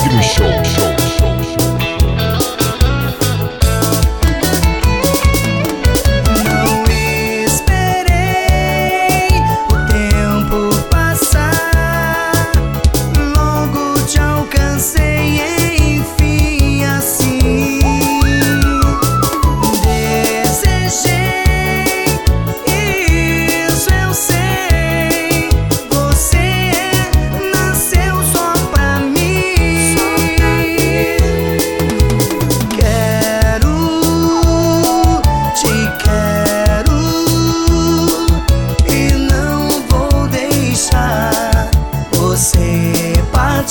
Negro Show. show.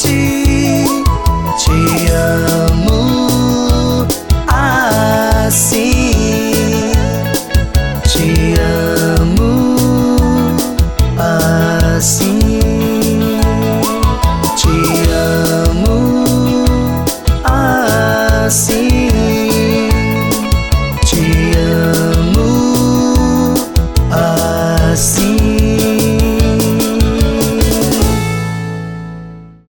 记。